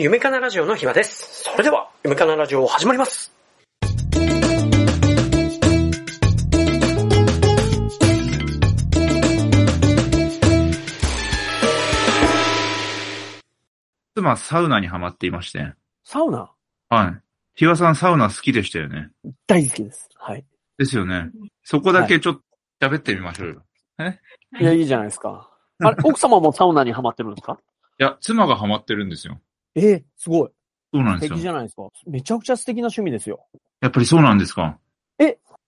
夢かなラジオの暇です。それでは、夢かなラジオ始まります。妻、サウナにハマっていまして。サウナ？はい。ひわさん、サウナ好きでしたよね。大好きです。はい。ですよね。そこだけちょっと喋ってみましょうよ。いや、いいじゃないですか。あれ、奥様もサウナにハマってるんですか？いや、妻がハマってるんですよ。えー、すごい。素そうなんですよ。敵じゃないですか。めちゃくちゃ素敵な趣味ですよ。やっぱりそうなんですか？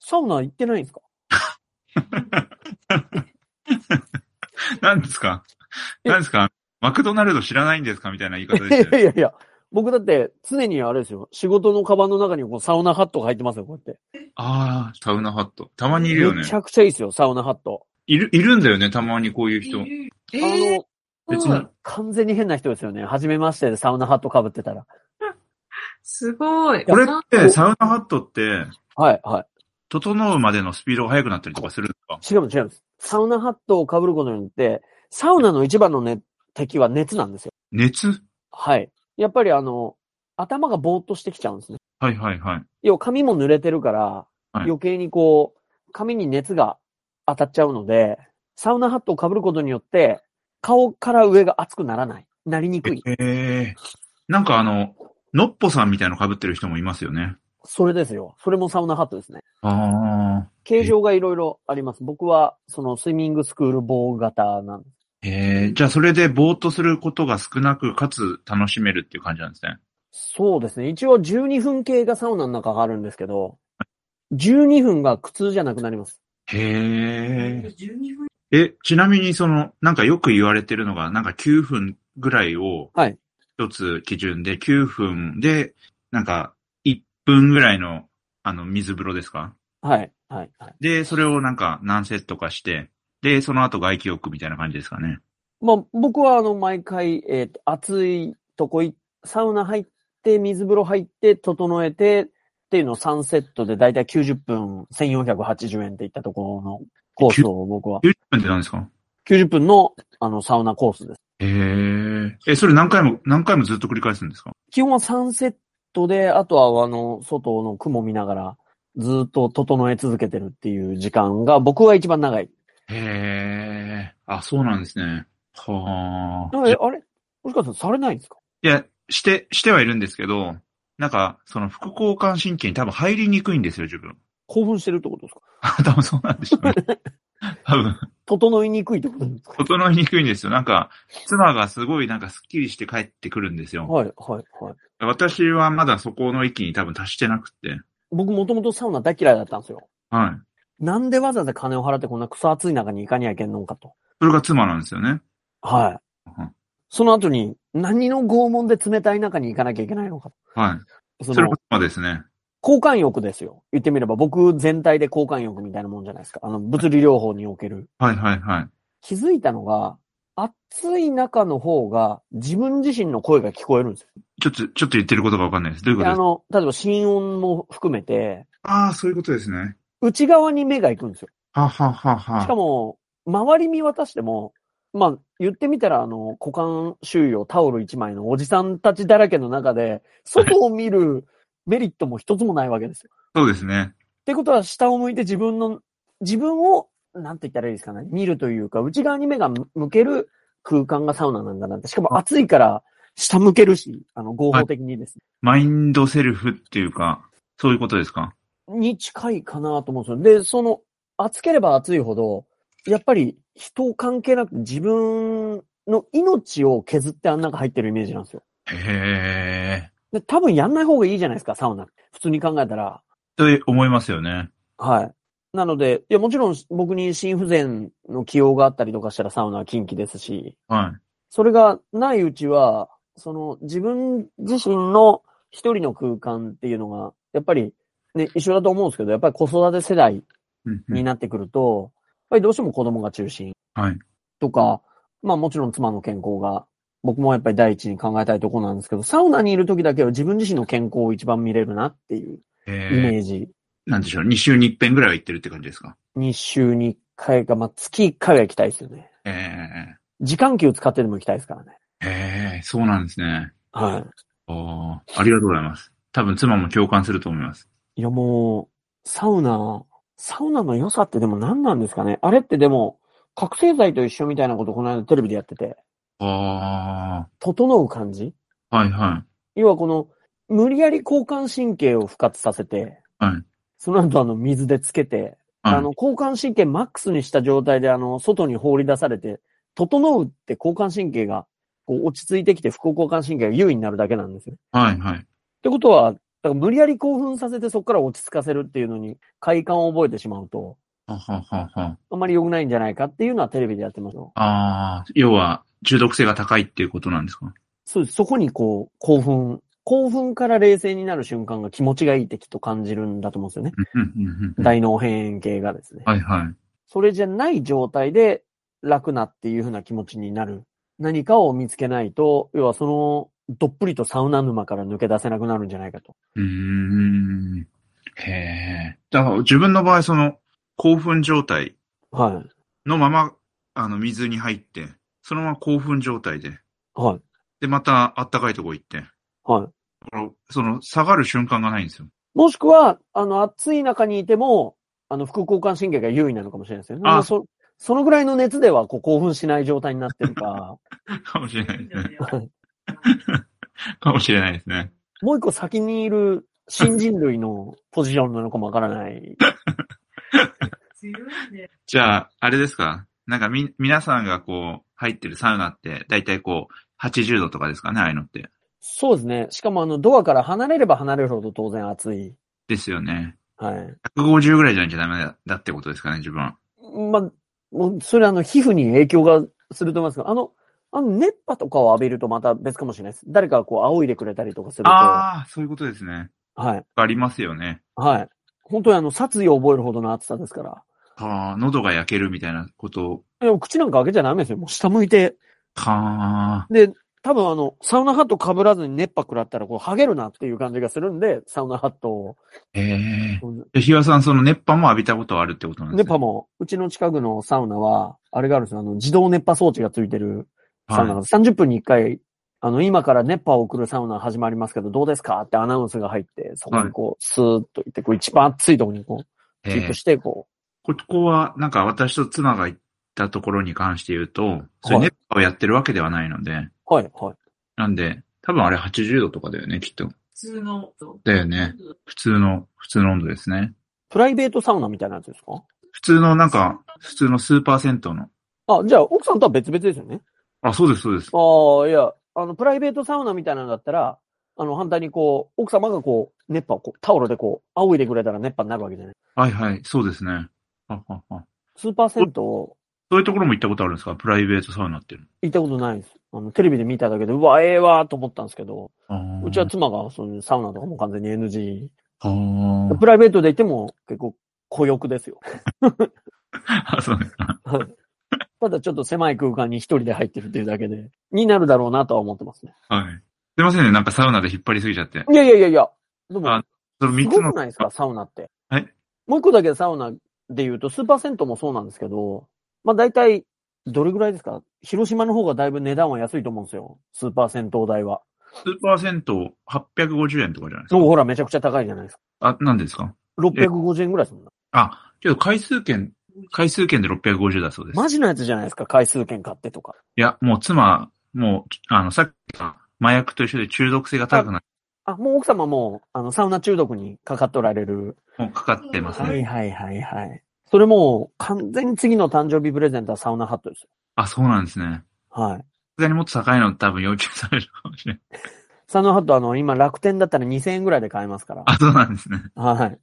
サウナ行ってないんですか？何ですか？え何ですか？マクドナルド知らないんですかみたいな言い方いでしたよ。やいやいや。僕だって、常にあれですよ。仕事のカバンの中にこうサウナハットが入ってますよ、こうやって。ああ、サウナハット。たまにいるよねめち。ゃくちゃいいですよ、サウナハット。いる、いるんだよね、たまにこういう人。あの、別に。完全に変な人ですよね。初めましてでサウナハット被ってたら。すごい。これっおて、サウナハットって、はい、はい。整うまでのスピードが速くなったりとかするんですか？違う違うんです。サウナハットを被ることによって、サウナの一番の、ね、敵は熱なんですよ。熱？はい。やっぱりあの、頭がぼーっとしてきちゃうんですね。はいはいはい。要は髪も濡れてるから、はい余計にこう、髪に熱が当たっちゃうので、サウナハットを被ることによって、顔から上が熱くならない。なりにくい。ええなんかあの、のっぽさんみたいなの被ってる人もいますよね。それですよ。それもサウナハットですね。ああ。形状がいろいろあります。僕は、そのスイミングスクール棒型なんです。ええじゃあそれでぼーっとすることが少なく、かつ楽しめるっていう感じなんですね。そうですね。一応12分系がサウナの中があるんですけど、12分が苦痛じゃなくなります。へえ。え、ちなみにその、なんかよく言われてるのが、なんか9分ぐらいを、はい。一つ基準で9分で、なんか1分ぐらいの、あの、水風呂ですか？はい。はい。はい。で、それをなんか何セットかして、で、その後外気浴みたいな感じですかね。まあ、僕はあの、毎回、えっ、と、暑いとこい、サウナ入って、水風呂入って、整えて、っていうのを3セットでだいたい90分1480円っていったところのコースを僕は。90分って何ですか？90分のあのサウナコースです。へえ。え、それ何回も、何回もずっと繰り返すんですか？基本は3セットで、あとはあの、外の雲見ながら、ずっと整え続けてるっていう時間が僕は一番長い。へえ。あ、そうなんですね。はあ。え、あれ？もしかしたらされないんですか？いや、して、してはいるんですけど、なんか、その副交感神経に多分入りにくいんですよ、自分。興奮してるってことですか？多分そうなんでしょうね。多分、整いにくいってことですか？整いにくいんですよ。なんか、妻がすごいなんかスッキリして帰ってくるんですよ。はい、はい、はい。私はまだそこの域に多分達してなくって。僕もともとサウナ大嫌いだったんですよ。はい。なんでわざわざ金を払ってこんなクソ暑い中に行かにゃいけんのかと。それが妻なんですよね。はいうん。その後に、何の拷問で冷たい中に行かなきゃいけないのかはい。と。そのそれが、妻ですね。交換浴ですよ。言ってみれば僕全体で交換浴みたいなもんじゃないですか。あの、物理療法における。はいはいはい。気づいたのが、暑い中の方が自分自身の声が聞こえるんですよ。ちょっと、ちょっと言ってることがわかんないです。どういうことですか？であの、例えば心音も含めて、ああ、そういうことですね。内側に目が行くんですよ。はははは。しかも、周り見渡しても、まあ、言ってみたら、あの、股間周囲をタオル一枚のおじさんたちだらけの中で、外を見るメリットも一つもないわけですよ。そうですね。ってことは、下を向いて自分の、自分を、なんて言ったらいいですかね、見るというか、内側に目が向ける空間がサウナなんだなって。しかも暑いから、下向けるし、あの、合法的にですね。マインドセルフっていうか、そういうことですか？に近いかなと思うんですよ。で、その、暑ければ暑いほど、やっぱり人関係なく自分の命を削ってあん中入ってるイメージなんですよ。へえ。で、多分やんない方がいいじゃないですか、サウナ。普通に考えたら。と思いますよね。はい。なので、いや、もちろん僕に心不全の起用があったりとかしたらサウナは禁忌ですし、はい。それがないうちは、その自分自身の一人の空間っていうのが、やっぱりね、一緒だと思うんですけど、やっぱり子育て世代になってくると、やっぱりどうしても子供が中心はい。とか、まあもちろん妻の健康が、僕もやっぱり第一に考えたいところなんですけど、サウナにいる時だけは自分自身の健康を一番見れるなっていうイ。メージ。なんでしょう。2週に1遍ぐらいは行ってるって感じですか？2週に1回か、まあ月1回は行きたいですよね。え時間給使ってでも行きたいですからね。え。へえ、そうなんですね。はい。ああ、ありがとうございます。多分妻も共感すると思います。いやもう、サウナ、サウナの良さってでも何なんですかねあれってでも、覚醒剤と一緒みたいなことこの間テレビでやってて、あ整う感じ？あ、はいはい。要はこの、無理やり交感神経を復活させて、はい。その後あの水でつけて、はいあの交感神経マックスにした状態であの外に放り出されて、整うって交感神経がこう落ち着いてきて副交感神経が優位になるだけなんですよ。はいはい。ってことは、だから無理やり興奮させてそこから落ち着かせるっていうのに快感を覚えてしまうと、はははは。あんまり良くないんじゃないかっていうのはテレビでやってますよ。ああ、要は中毒性が高いっていうことなんですか？そうです。そこにこう、興奮、興奮から冷静になる瞬間が気持ちがいい敵と感じるんだと思うんですよね。大脳辺縁系がですね。はいはい。それじゃない状態で楽なっていう風な気持ちになる。何かを見つけないと、要はその、どっぷりとサウナ沼から抜け出せなくなるんじゃないかと。うーん。へえ。だから自分の場合、その興奮状態はい。のまま、あの、水に入って、そのまま興奮状態で、はい。で、またあったかいとこ行って、はい。その、下がる瞬間がないんですよ。もしくは、あの、暑い中にいても、あの、副交感神経が優位なのかもしれないですよね。あそそのぐらいの熱では、こう、興奮しない状態になってるか、かもしれないですね。かもしれないですね。もう一個先にいる新人類のポジションなのかもわからない。じゃあ、あれですか？なんかみ、皆さんがこう、入ってるサウナって、だいたいこう、80度とかですかねああいうのって。そうですね。しかも、あの、ドアから離れれば離れるほど当然暑い。ですよね。はい。150ぐらいじゃなきゃダメだだってことですかね、自分は。まあ、もう、それあの、皮膚に影響がすると思いますけど、あの、あの、熱波とかを浴びるとまた別かもしれないです。誰かがこう、仰いでくれたりとかすると、はああ、そういうことですね。い。ありますよね。はい。本当にあの、殺意を覚えるほどの暑さですから。はあ、喉が焼けるみたいなことを。でも口なんか開けちゃダメですよ。もう下向いて。はあ、で、多分あの、サウナハット被らずに熱波食らったら、こう、ハゲるなっていう感じがするんで、サウナハットを。ええで、ひわさん、その熱波も浴びたことあるってことなんですね。熱波も、うちの近くのサウナは、あれがあるんですよ。あの、自動熱波装置がついてるサウナが、はい30分に1回、あの、今から熱波を送るサウナ始まりますけど、どうですか？ってアナウンスが入って、そこにこう、スーッと行って、こう、一番暑いところにこう、キーえプして、こここは、なんか私と妻が行ったところに関して言うと、それはい熱波をやってるわけではないので、う、はい、はい。なんで、多分あれ80度とかだよね、きっと。普通の。だよね。普通の、普通の温度ですね。プライベートサウナみたいなやつですか？普通のなんか、普通のスーパー銭湯の。あ、じゃあ、奥さんとは別々ですよね。あ、そうです、そうです。ああ、いや、あの、プライベートサウナみたいなのだったら、あの、反対にこう、奥様がこう、熱波をこう、タオルでこう、仰いでくれたら熱波になるわけじゃない。はいはい、そうですね。はははスーパー銭湯、そういうところも行ったことあるんですか？プライベートサウナっていう行ったことないです。あの、テレビで見ただけで、うわ、ええわーと思ったんですけど、の。うちは妻が、そういうサウナとかも完全に NG。はプライベートで行っても結構、孤欲ですよ。あ。あ、そうですか。ただちょっと狭い空間に一人で入ってるっていうだけで、になるだろうなとは思ってますね。はい。すいませんね、なんかサウナで引っ張りすぎちゃって。いやいやいやいや、でもあ、そのす3つのごくないですか、サウナって。はい。もう一個だけサウナで言うと、スーパー銭湯もそうなんですけど、まあ大体、どれぐらいですか？広島の方がだいぶ値段は安いと思うんですよ。スーパー銭湯代は。スーパー銭湯850円とかじゃないですか？ほら、めちゃくちゃ高いじゃないですか。あ、なんでですか？650円ぐらいですもんね。あ、けど回数券、回数券で650だそうです。マジのやつじゃないですか、回数券買ってとか。いや、もう妻、もう、あの、さっきの麻薬と一緒で中毒性が高くなっあ、もう奥様も、あの、サウナ中毒にかかっておられる。もうかかってますね。はいはいはいはい。それもう、完全に次の誕生日プレゼントはサウナハットですよ。あ、そうなんですね。はい。さすがにもっと高いの多分要求されるかもしれない。サウナハットあの、今楽天だったら2000円ぐらいで買えますから。あ、そうなんですね。はい。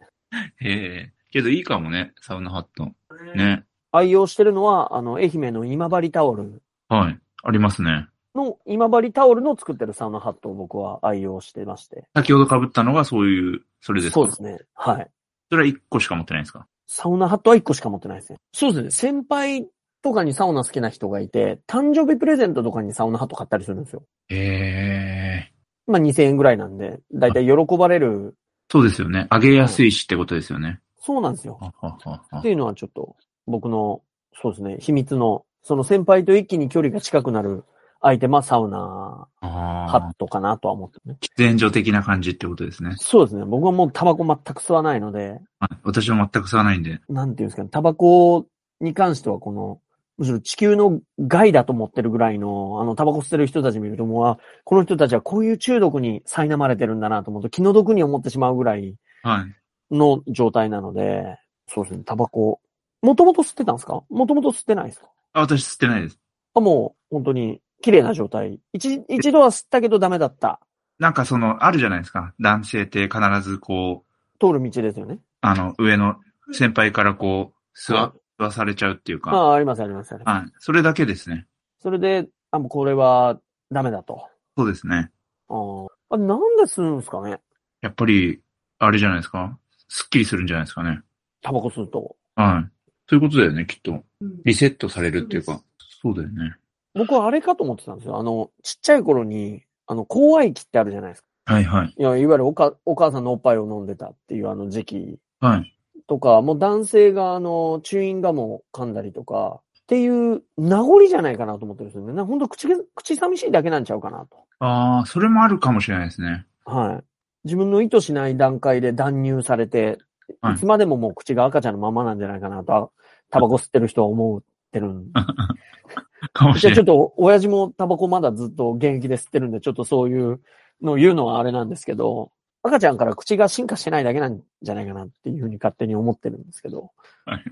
へえ。けどいいかもね、サウナハット。ね。愛用してるのは、あの、愛媛の今治タオルはい。ありますね。の、今治タオルの作ってるサウナハットを僕は愛用してまして。先ほど被ったのがそういう、それですか？そうですね。はい。それは1個しか持ってないんですか？サウナハットは1個しか持ってないですね。そうですね。先輩とかにサウナ好きな人がいて、誕生日プレゼントとかにサウナハット買ったりするんですよ。へえ。まあ2000円ぐらいなんで、だいたい喜ばれる。そうですよね。上げやすいしってことですよね。そうなんですよ。っていうのはちょっと、僕の、そうですね、秘密の、その先輩と一気に距離が近くなるアイテムはサウナ、あハあ。ットかなとは思ってるね。喫煙所的な感じってことですね。そうですね。僕はもうタバコ全く吸わないので、はい私は全く吸わないんで。なんていうんですかね、タバコに関してはこの、むしろ地球の害だと思ってるぐらいの、あの、タバコ吸ってる人たち見るともう、あこの人たちはこういう中毒に苛まれてるんだなと思うと気の毒に思ってしまうぐらいはい。の状態なので、そうですね、タバコ。もともと吸ってたんですか？もともと吸ってないですか？あ、私吸ってないです。あ、もう、本当に、綺麗な状態。一、一度は吸ったけどダメだった。なんかその、あるじゃないですか。男性って必ずこう、通る道ですよね。あの、上の先輩からこう、吸はわ、吸わされちゃうっていうか。ああ、あります、あります、あります。はい。それだけですね。それで、あ、もうこれはダメだと。そうですね。あーあ、なんで吸うんですかね？やっぱり、あれじゃないですか？スッキリするんじゃないですかね。タバコ吸うと。はい。そういうことだよね、きっと。うんリセットされるっていうか。そうだよね。僕はあれかと思ってたんですよ。あの、ちっちゃい頃に、あの、交愛期ってあるじゃないですか。はいはい。いや、いわゆるおか、お母さんのおっぱいを飲んでたっていうあの時期はい。とか、もう男性があの、チューインガムを噛んだりとか、っていう名残じゃないかなと思ってるんですよね。な本当口が、口寂しいだけなんちゃうかなと。ああ、それもあるかもしれないですね。はい。自分の意図しない段階で断乳されて、はいいつまでももう口が赤ちゃんのままなんじゃないかなと、あタバコ吸ってる人は思ってるん かもしれない。ちょっと、親父もタバコまだずっと現役で吸ってるんで、ちょっとそういうのを言うのはあれなんですけど、赤ちゃんから口が進化してないだけなんじゃないかなっていうふうに勝手に思ってるんですけど。はい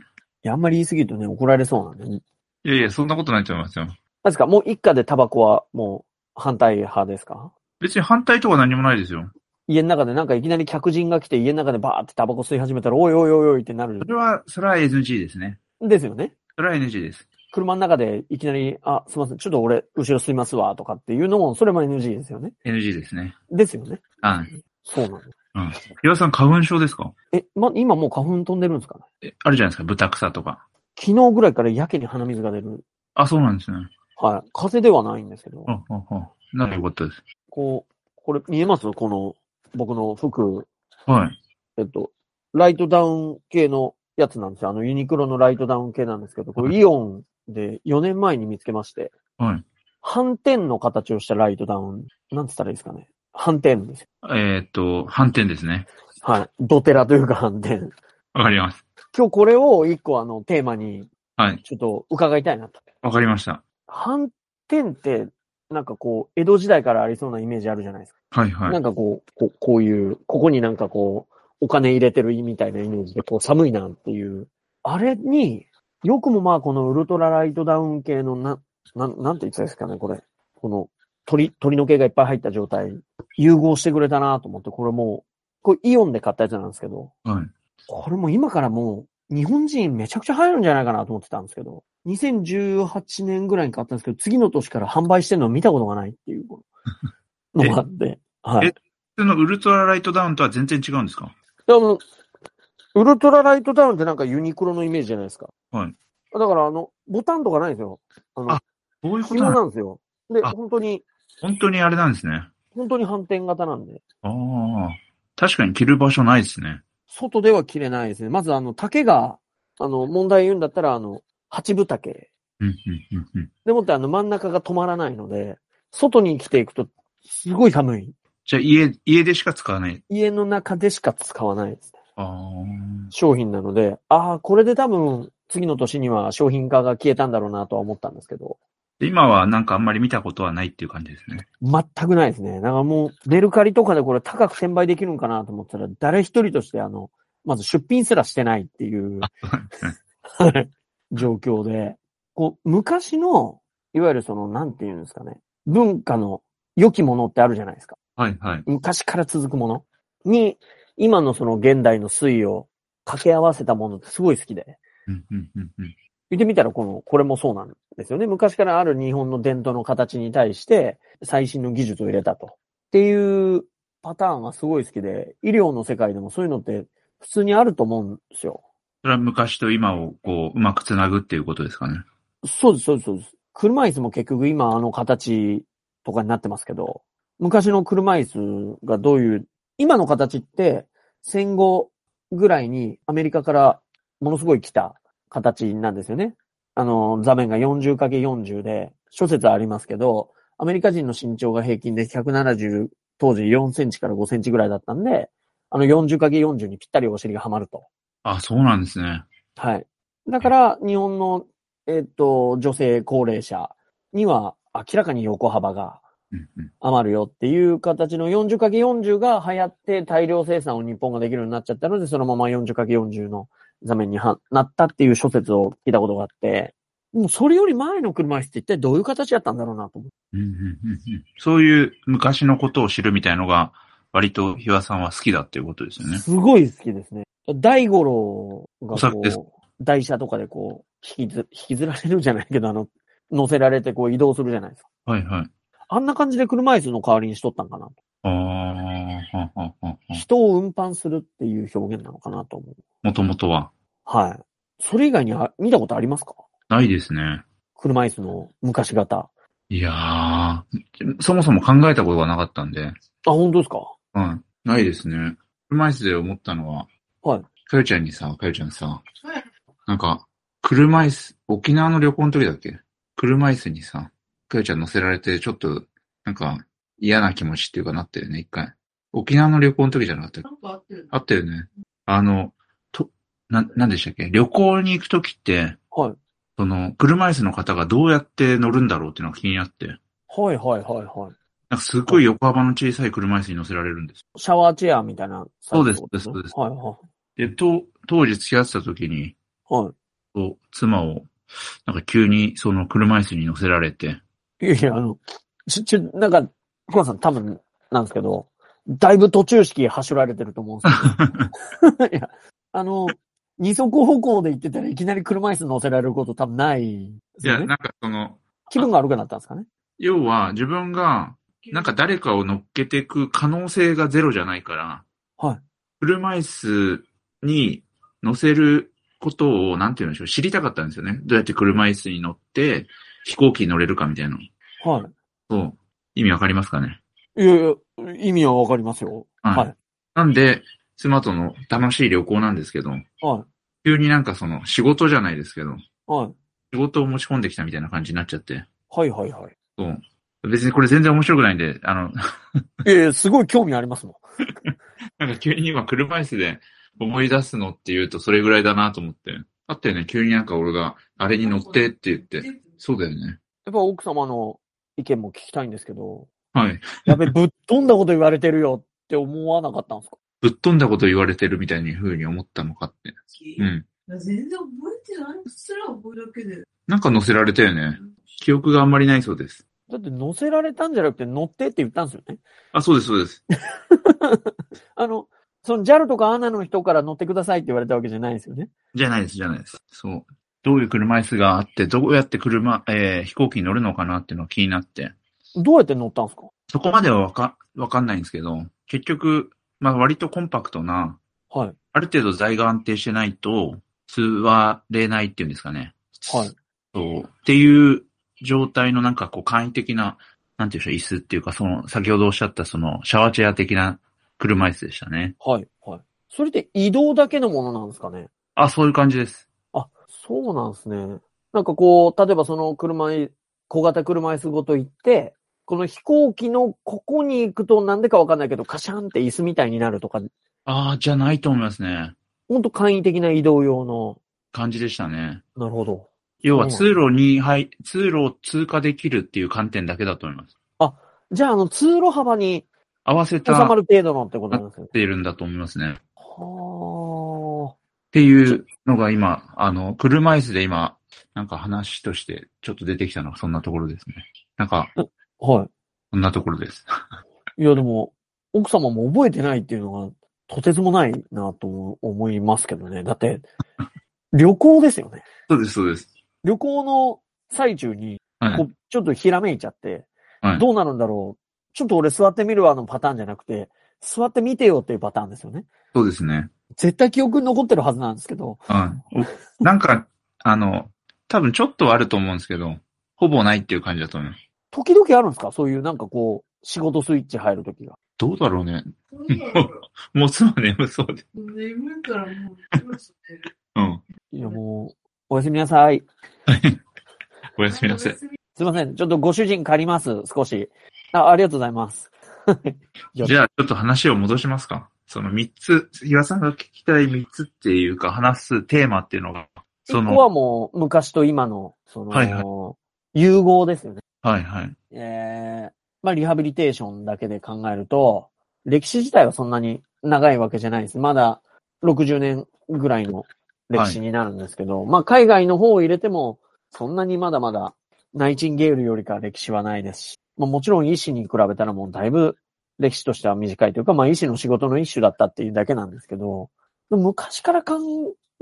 いや、あんまり言い過ぎるとね、怒られそうなんで。いやいや、そんなことないと思いますよ。なんですか？もう一家でタバコはもう反対派ですか？別に反対とか何もないですよ。家の中でなんかいきなり客人が来て家の中でバーってタバコ吸い始めたら、おいおいおいおいってなるそ。れは、それは NG ですね。ですよね。それは NG です。車の中でいきなり、あ、すいません、ちょっと俺、後ろ吸いますわ、とかっていうのも、それも NG ですよね。NG ですね。ですよね。はい。そうなの。うん。岩田さん花粉症ですか？え、ま、今もう花粉飛んでるんですか？ねえ、あるじゃないですか、豚草とか。昨日ぐらいからやけに鼻水が出る。あ、そうなんですね。はい。風邪ではないんですけどあ、、あ、あ。なんかよかったです。こう、これ見えます？この、僕の服、はい。えっと、ライトダウン系のやつなんですよ。あのユニクロのライトダウン系なんですけど、これイオンで4年前に見つけまして、はい。斑点の形をしたライトダウン。なんつったらいいですかね。斑点ですよ。えーっと、反転ですね。はい。ドテラというか斑点。わかります。今日これを一個あのテーマにはい。ちょっと伺いたいなと。わかりました。斑点って、なんかこう、江戸時代からありそうなイメージあるじゃないですか。はいはいな。んかこう、こうこういう、ここになんかこう、お金入れてるみたいなイメージで、こう寒いなっていう。あれに、よくもまあこのウルトラライトダウン系のな、なん、なんて言ってたんですかね、これ。この鳥、鳥の毛がいっぱい入った状態、融合してくれたなと思って、これもう、これイオンで買ったやつなんですけど、はい。これもう今からもう、日本人めちゃくちゃ入るんじゃないかなと思ってたんですけど、2018年ぐらいに買ったんですけど、次の年から販売してるのを見たことがないっていうのがあって、はい。えそのウルトラライトダウンとは全然違うんですか？であの、ウルトラライトダウンってなんかユニクロのイメージじゃないですか。はい。だからあの、ボタンとかないんですよ。あのあ、そういうこと紐なんなんですよ。で、あ本当に、本当にあれなんですね。本当に反転型なんで、ああ。確かに着る場所ないですね。外では着れないですね。まずあの、竹が、あの、問題言うんだったらあの、八分丈。うん、うん、うん、うん。でもってあの真ん中が止まらないので、外に着ていくと、すごい寒い。じゃあ家、家でしか使わない？家の中でしか使わないですね。商品なので、ああ、これで多分、次の年には商品化が消えたんだろうなとは思ったんですけど、で今はなんかあんまり見たことはないっていう感じですね。全くないですね。だからもう、メルカリとかでこれ高く転売できるんかなと思ったら、誰一人としてあの、まず出品すらしてないっていう、はい 状況で、こう、昔の、いわゆるその、なんていうんですかね、文化の良きものってあるじゃないですか。はい、はい。昔から続くもの？に、今のその現代の推移を掛け合わせたものってすごい好きで。うん、うん、うん、うん。言ってみたら、この、これもそうなんですよね。昔からある日本の伝統の形に対して、最新の技術を入れたと。っていうパターンがすごい好きで、医療の世界でもそういうのって普通にあると思うんですよ。それは昔と今をこう、うまくつなぐっていうことですかね。そうです、そうです、そうです。車椅子も結局今あの形とかになってますけど、昔の車椅子がどういう、今の形って戦後ぐらいにアメリカからものすごい来た形なんですよね。あの、座面が 40×40 で、諸説ありますけど、アメリカ人の身長が平均で170、当時4センチから5センチぐらいだったんで、あの 40×40 にぴったりお尻がはまると。あ、そうなんですね。はい。だから、日本の、えっと、女性高齢者には明らかに横幅が。余るよっていう形の 40×40 が流行って大量生産を日本ができるようになっちゃったので、そのまま 40×40 の座面にはなったっていう諸説を聞いたことがあって、もうそれより前の車椅子って一体どういう形だったんだろうなと思うんうんうんうんそういう昔のことを知るみたいのが、割とひわさんは好きだっていうことですよう。ね。すごい好きですね。大五郎がこう、台車とかでこう、引きず、引きずられるじゃないけど、あの、乗せられてこう移動するじゃないですか。はいはい。あんな感じで車椅子の代わりにしとったんかなと。人を運搬するっていう表現なのかなと思う。もともとは。はい。それ以外にあ見たことありますか？ないですね。車椅子の昔型。いやー、そもそも考えたことがなかったんで。あ、本当ですか？うん。ないですね。車椅子で思ったのは、はい。かよちゃんにさ、かよちゃんさ、なんか、車椅子、沖縄の旅行の時だっけ？車椅子にさ、かよちゃん乗せられて、ちょっと、なんか、嫌な気持ちっていうかなったよね、一回。沖縄の旅行の時じゃなかったっけ？なんかあってる。あったよね。あの、と、な、なんでしたっけ？旅行に行く時って、はい。その、車椅子の方がどうやって乗るんだろうっていうのが気になって、はいはいはいはい。なんかすごい横幅の小さい車椅子に乗せられるんです。シャワーチェアみたいなサイズってことねそうですはいはで、と、当時付き合ってた時に、い。はい。妻を、なんか急にその車椅子に乗せられて、いやいや、あの、ち、ち、なんか、福間さん多分なんですけど、だいぶ途中式走られてると思うんですけど。いや、あの、二足歩行で行ってたらいきなり車椅子乗せられること多分ないですいや。なんかその、気分が悪くなったんですかね？要は自分が、なんか誰かを乗っけていく可能性がゼロじゃないから、はい。車椅子に乗せることを、なんて言うんでしょう、知りたかったんですよね。どうやって車椅子に乗って飛行機に乗れるかみたいな。はそう。意味わかりますかね？い。いやいや、意味はわかりますよ。はいはい。なんで、妻との楽しい旅行なんですけど、はい。急になんかその仕事じゃないですけど、はい。仕事を持ち込んできたみたいな感じになっちゃって。はいはいはい。そう。別にこれ全然面白くないんで、あの、いやいや、すごい興味ありますもん。なんか急に今車椅子で思い出すのって言うとそれぐらいだなと思って。あったよね、急になんか俺があれに乗ってって言って。そうだよね。やっぱ奥様の意見も聞きたいんですけど、はい。やべ、ぶっ飛んだこと言われてるよって思わなかったんですか？ぶっ飛んだこと言われてるみたいに風に思ったのかって。うん。全然覚えてない。うっすら覚えるだけで。なんか乗せられたよね。記憶があんまりないそうです。だって乗せられたんじゃなくて乗ってって言ったんですよね。あ、そうです、そうです。あの、その JAL とか ANA の人から乗ってくださいって言われたわけじゃないんですよね。じゃないです、じゃないです。そう。どういう車椅子があって、どうやって車、えー、飛行機に乗るのかなっていうのが気になって。どうやって乗ったんですか？そこまではわか、わかんないんですけど、結局、まあ割とコンパクトな、はい。ある程度材が安定してないと、座れないっていうんですかね。はい。そう。っていう状態のなんかこう簡易的な、なんていうんでしょう、椅子っていうか、その、先ほどおっしゃったその、シャワーチェア的な車椅子でしたね。はい。はい。それって移動だけのものなんですかね？あ、そういう感じです。あ、そうなんですね。なんかこう、例えばその車い、小型車椅子ごと行って、この飛行機のここに行くとなんでかわかんないけど、カシャンって椅子みたいになるとか、ああ、じゃないと思いますね。ほんと簡易的な移動用の、感じでしたね。なるほど。要は通路に、はい、通路を通過できるっていう観点だけだと思います。じゃあ、あの、通路幅に合わせ収た、まる程度のってことなんですよね。っているんだと思いますね。はっていうのが今、あの、車椅子で今、なんか話としてちょっと出てきたのがそんなところですね。なんか、あ。はそんなところです。い。いや、でも、奥様も覚えてないっていうのが、とてつもないなと思思いますけどね。だって、旅行ですよね。そうです、そうです。旅行の最中に、はいこうちょっとひらめいちゃって、はいどうなるんだろう。ちょっと俺座ってみるわのパターンじゃなくて、座ってみてよっていうパターンですよね。そうですね。絶対記憶に残ってるはずなんですけど。はい。なんか、あの、多分ちょっとはあると思うんですけど、ほぼないっていう感じだと思います。時々あるんですか？そういうなんかこう、仕事スイッチ入る時が。どうだろうね。そ うもう妻眠そうで。う眠いからもう、うん。いやもう、おやすみなさい。おやすみなさい。すいません。ちょっとご主人借ります。少し。あ、ありがとうございます。じゃあ、ちょっと話を戻しますか。その三つ、岩さんが聞きたい三つっていうか、話すテーマっていうのが、その、一個はもう昔と今の、その、はいは融合ですよね。はいはい。えー、まあリハビリテーションだけで考えると、歴史自体はそんなに長いわけじゃないです。まだ60年ぐらいの歴史になるんですけど、まあ海外の方を入れても、そんなにまだまだナイチンゲールよりか歴史はないですし、まあもちろん医師に比べたらもうだいぶ歴史としては短いというか、まあ医師の仕事の一種だったっていうだけなんですけど、昔から考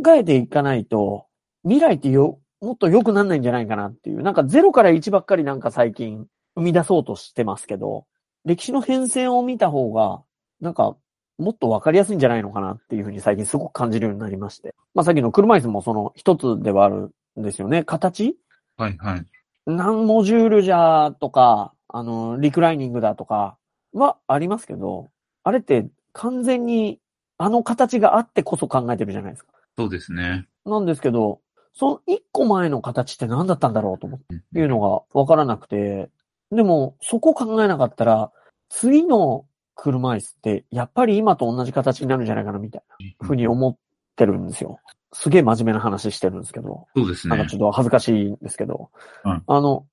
えていかないと、未来ってよ、もっと良くなんないんじゃないかなっていう。なんか0から1ばっかりなんか最近生み出そうとしてますけど、歴史の変遷を見た方が、なんか、もっとわかりやすいんじゃないのかなっていうふうに最近すごく感じるようになりまして。まあさっきの車椅子もその一つではあるんですよね。形？はいはい。何モジュールじゃとか、あの、リクライニングだとかはありますけど、あれって完全にあの形があってこそ考えてるじゃないですか。そうですね。なんですけど、その一個前の形って何だったんだろうと思って。いうのがわからなくて、でも、そこ考えなかったら、次の車椅子って、やっぱり今と同じ形になるんじゃないかな、みたいなふうに思ってるんですよ。すげえ真面目な話してるんですけど、そうですねなんかちょ。っと恥ずかしいんですけど、うんあの、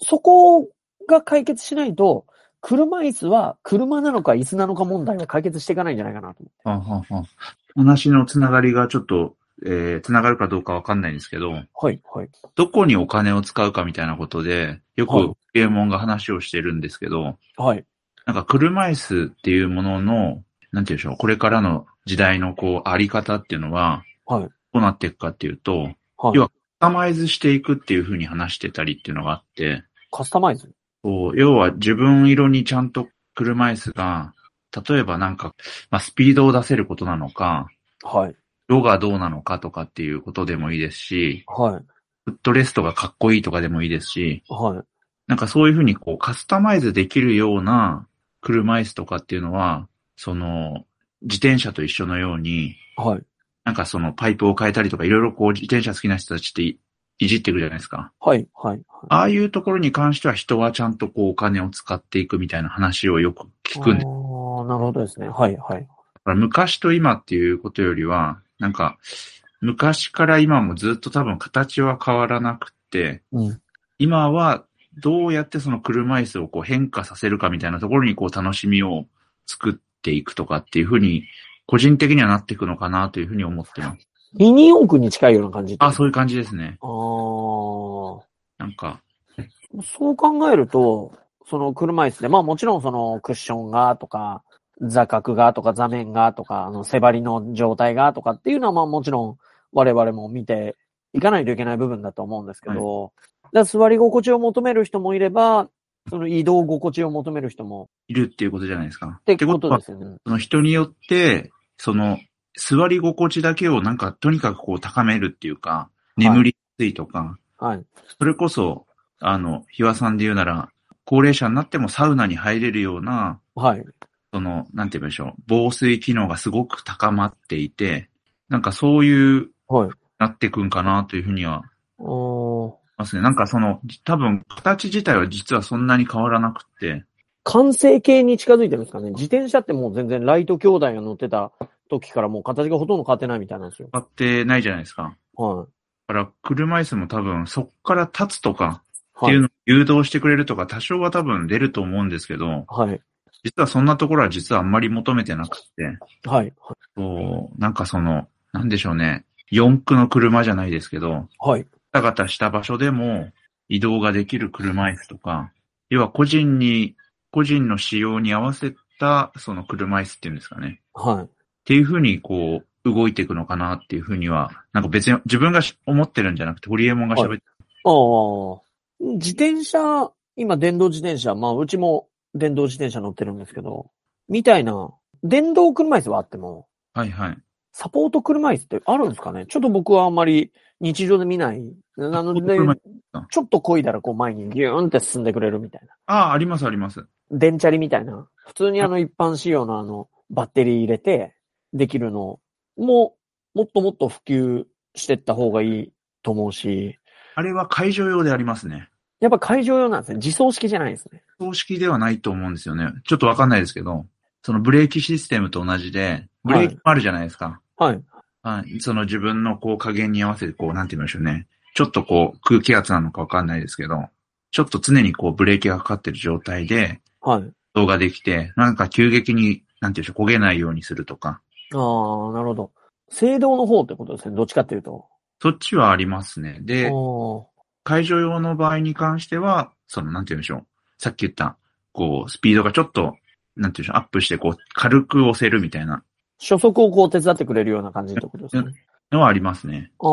そこが解決しないと、車椅子は車なのか椅子なのか問題は解決していかないんじゃないかなと思って。は話のつながりがちょっと、えー、つながるかどうかわかんないんですけど、はい、はい。どこにお金を使うかみたいなことで、よはいくゲーモンが話をしてるんですけど、はい。なんか車椅子っていうものの、なんていうんでしょう、これからの時代のこう、あり方っていうのは、はい。どうなっていくかっていうと、はい要はカスタマイズしていくっていうふうに話してたりっていうのがあって、カスタマイズ？要は自分色にちゃんと車椅子が、例えばなんか、まあ、スピードを出せることなのか、はい。色がどうなのかとかっていうことでもいいですし、はい。フットレストがかっこいいとかでもいいですし、はい。なんかそういうふうにこうカスタマイズできるような車椅子とかっていうのは、その自転車と一緒のように、はい。なんかそのパイプを変えたりとかいろいろこう自転車好きな人たちっていいじってくるじゃないですか。はい。はい。ああいうところに関しては人はちゃんとこうお金を使っていくみたいな話をよく聞くんです。ああ、なるほどですね。はい。はい。昔と今っていうことよりは、なんか昔から今もずっと多分形は変わらなくって、うん。今はどうやってその車椅子をこう変化させるかみたいなところにこう楽しみを作っていくとかっていうふうに、個人的にはなっていくのかなというふうに思ってます。ミニ四駆に近いような感じ。あ、そういう感じですね。あーなんか、そう考えると、その車椅子で、まあもちろんそのクッションがとか、座角がとか座面がとか、あの背張りの状態がとかっていうのはまあもちろん我々も見ていかないといけない部分だと思うんですけど、だから座り心地を求める人もいれば、その移動心地を求める人もいるっていうことじゃないですか。ってことはですよね。その人によって、その座り心地だけをなんかとにかくこう高めるっていうか、眠りやすいとか、はい。それこそ、あの、ひわさんで言うなら、高齢者になってもサウナに入れるような、はい。その、なんて言うんでしょう、防水機能がすごく高まっていて、なんかそういう、はい。なってくんかなというふうには、おーますね。なんかその、多分、形自体は実はそんなに変わらなくって、完成形に近づいてるんですかね。自転車ってもう全然ライト兄弟が乗ってた時からもう形がほとんど変わってないみたいなんですよ。変わってないじゃないですか。はい。だから、車椅子も多分、そっから立つとか、ってはいいう。のを誘導してくれるとか、多少は多分出ると思うんですけど、はい。実はそんなところは実はあんまり求めてなくて、はい。そう、なんかその、なんでしょうね、四駆の車じゃないですけど、はい。ガタガタした場所でも移動ができる車椅子とか、要は個人に、個人の仕様に合わせたその車椅子っていうんですかね。はい。っていうふうにこう、動いていくのかなっていうふうには、なんか別に自分がし思ってるんじゃなくて、ホリエモンが喋って、ああ。自転車、今電動自転車、まあうちも電動自転車乗ってるんですけど、みたいな、電動車椅子はあっても、はいはい。サポート車椅子ってあるんですかね？ちょっと僕はあんまり日常で見ない。なのでちょっと漕いだらこう前にギューンって進んでくれるみたいな。ああ、ありますあります。電チャリみたいな。普通にあの一般仕様のあの、バッテリー入れてできるのも、もっともっと普及してった方がいいと思うし、あれは会場用でありますね。やっぱ会場用なんですね。自走式じゃないですね。公式ではないと思うんですよね。ちょっとわかんないですけど、そのブレーキシステムと同じで、ブレーキもあるじゃないですか。はい。はい。その自分のこう加減に合わせてこう、なんて言いましょうね。ちょっとこう空気圧なのかわかんないですけど、ちょっと常にこうブレーキがかかってる状態ではい。動画できて、なんか急激に、なんて言うんでしょう、焦げないようにするとか。ああ、なるほど。制動の方ってことですね。どっちかっていうと。そっちはありますね。で、お会場用の場合に関しては、その、なんて言うんでしょう。さっき言った、こう、スピードがちょっと、なんて言うんでしょう、アップして、こう、軽く押せるみたいな初速をこう手伝ってくれるような感じってことですね。のはありますね。あ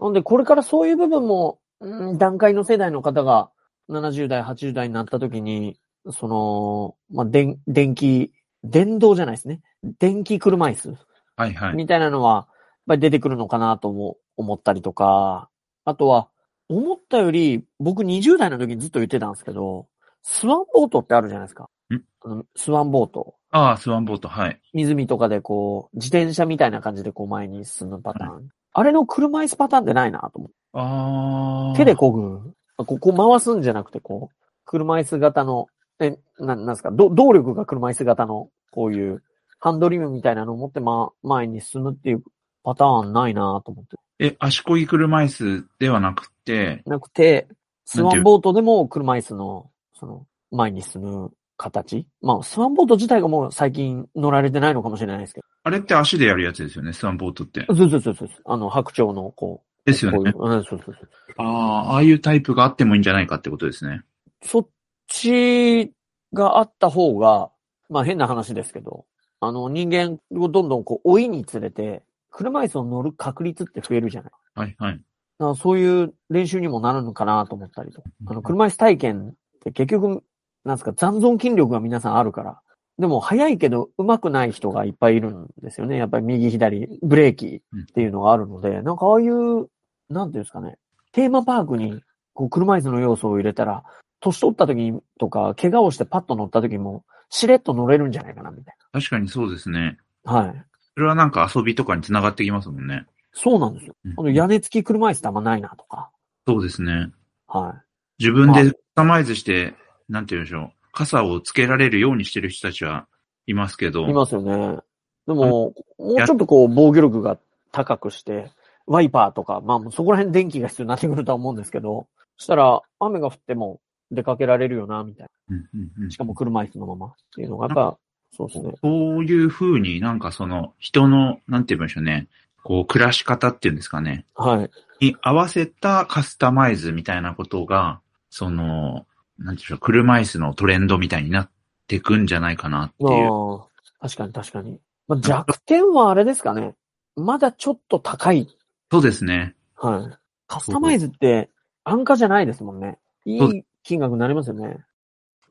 あ。なんで、これからそういう部分も、うん段階の世代の方が70代、80代になった時に、その、まあ、電、電気、電動じゃないですね。電気車椅子はいはい。みたいなのは、やっぱり出てくるのかなとも思ったりとか、あとは、思ったより、僕20代の時にずっと言ってたんですけど、スワンボートってあるじゃないですか。ん？スワンボート。ああ、スワンボート、はい。湖とかでこう、自転車みたいな感じでこう前に進むパターン。あれの車椅子パターンってないなと思って。ああ。手で漕ぐ？ここ回すんじゃなくて、こう、車椅子型の、え、な、なんですか、ど動力が車椅子型の、こういう、ハンドリムみたいなのを持って、ま、前に進むっていうパターンないなと思って。え、足漕ぎ車椅子ではなくて、なくて、スワンボートでも車椅子の、その、前に進む形？まあ、スワンボート自体がもう最近乗られてないのかもしれないですけあれって足でやるやつですよね、スワンボートって。ど。そうそうそうそう。あの、白鳥の、こう。ですよねこ。ういううん、そうそうそう。ああ、ああいうタイプがあってもいいんじゃないかってことですね。そっちがあった方が、まあ変な話ですけど、あの人間をどんどんこう老いにつれて、車椅子を乗る確率って増えるじゃない。はいはい。だからそういう練習にもなるのかなと思ったりと。あの車椅子体験って結局、なんですか、残存筋力が皆さんあるから。でも速いけど上手くない人がいっぱいいるんですよね。やっぱり右左、ブレーキっていうのがあるので、なんかああいう、なんていうんですかね、テーマパークにこう車椅子の要素を入れたら、年取った時にとか、怪我をしてパッと乗った時も、しれっと乗れるんじゃないかな、みたい確かにそうですね。な。はい。それはなんか遊びとかに繋がってきますもんね。そうなんですよ。うんあの屋根付き車椅子ってあんまないなとか。そうですね。は自分でカスタマイズして、なんて言うんでしょう。傘をつけられるようにしてる人たちはいますけどい。い、ますよね。でも、もうちょっとこう、防御力が高くして、ワイパーとか、まあそこら辺電気が必要になってくるとは思うんですけど、そしたら雨が降っても出かけられるよな、みたいうんうんうんな。しかも車椅子のままっていうのが、やっぱ、そうですね。そういう風になんかその人の、なんて言うんでしょうね。こう、暮らし方っていうんですかね。はい。に合わせたカスタマイズみたいなことが、その、なんていうんでしょう、車椅子のトレンドみたいになっていくんじゃないかなっていう。確かに確かに。まあ、弱点はあれですかね。まだちょっと高い。そうですね。はい。カスタマイズって安価じゃないですもんね。いい金額になりますよね。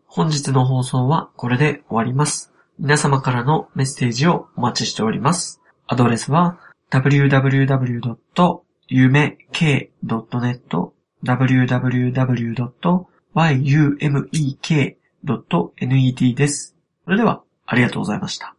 本日の放送はこれで終わります。皆様からのメッセージをお待ちしております。アドレスは www.yumek.net www.yumek.net です。それでは、ありがとうございました。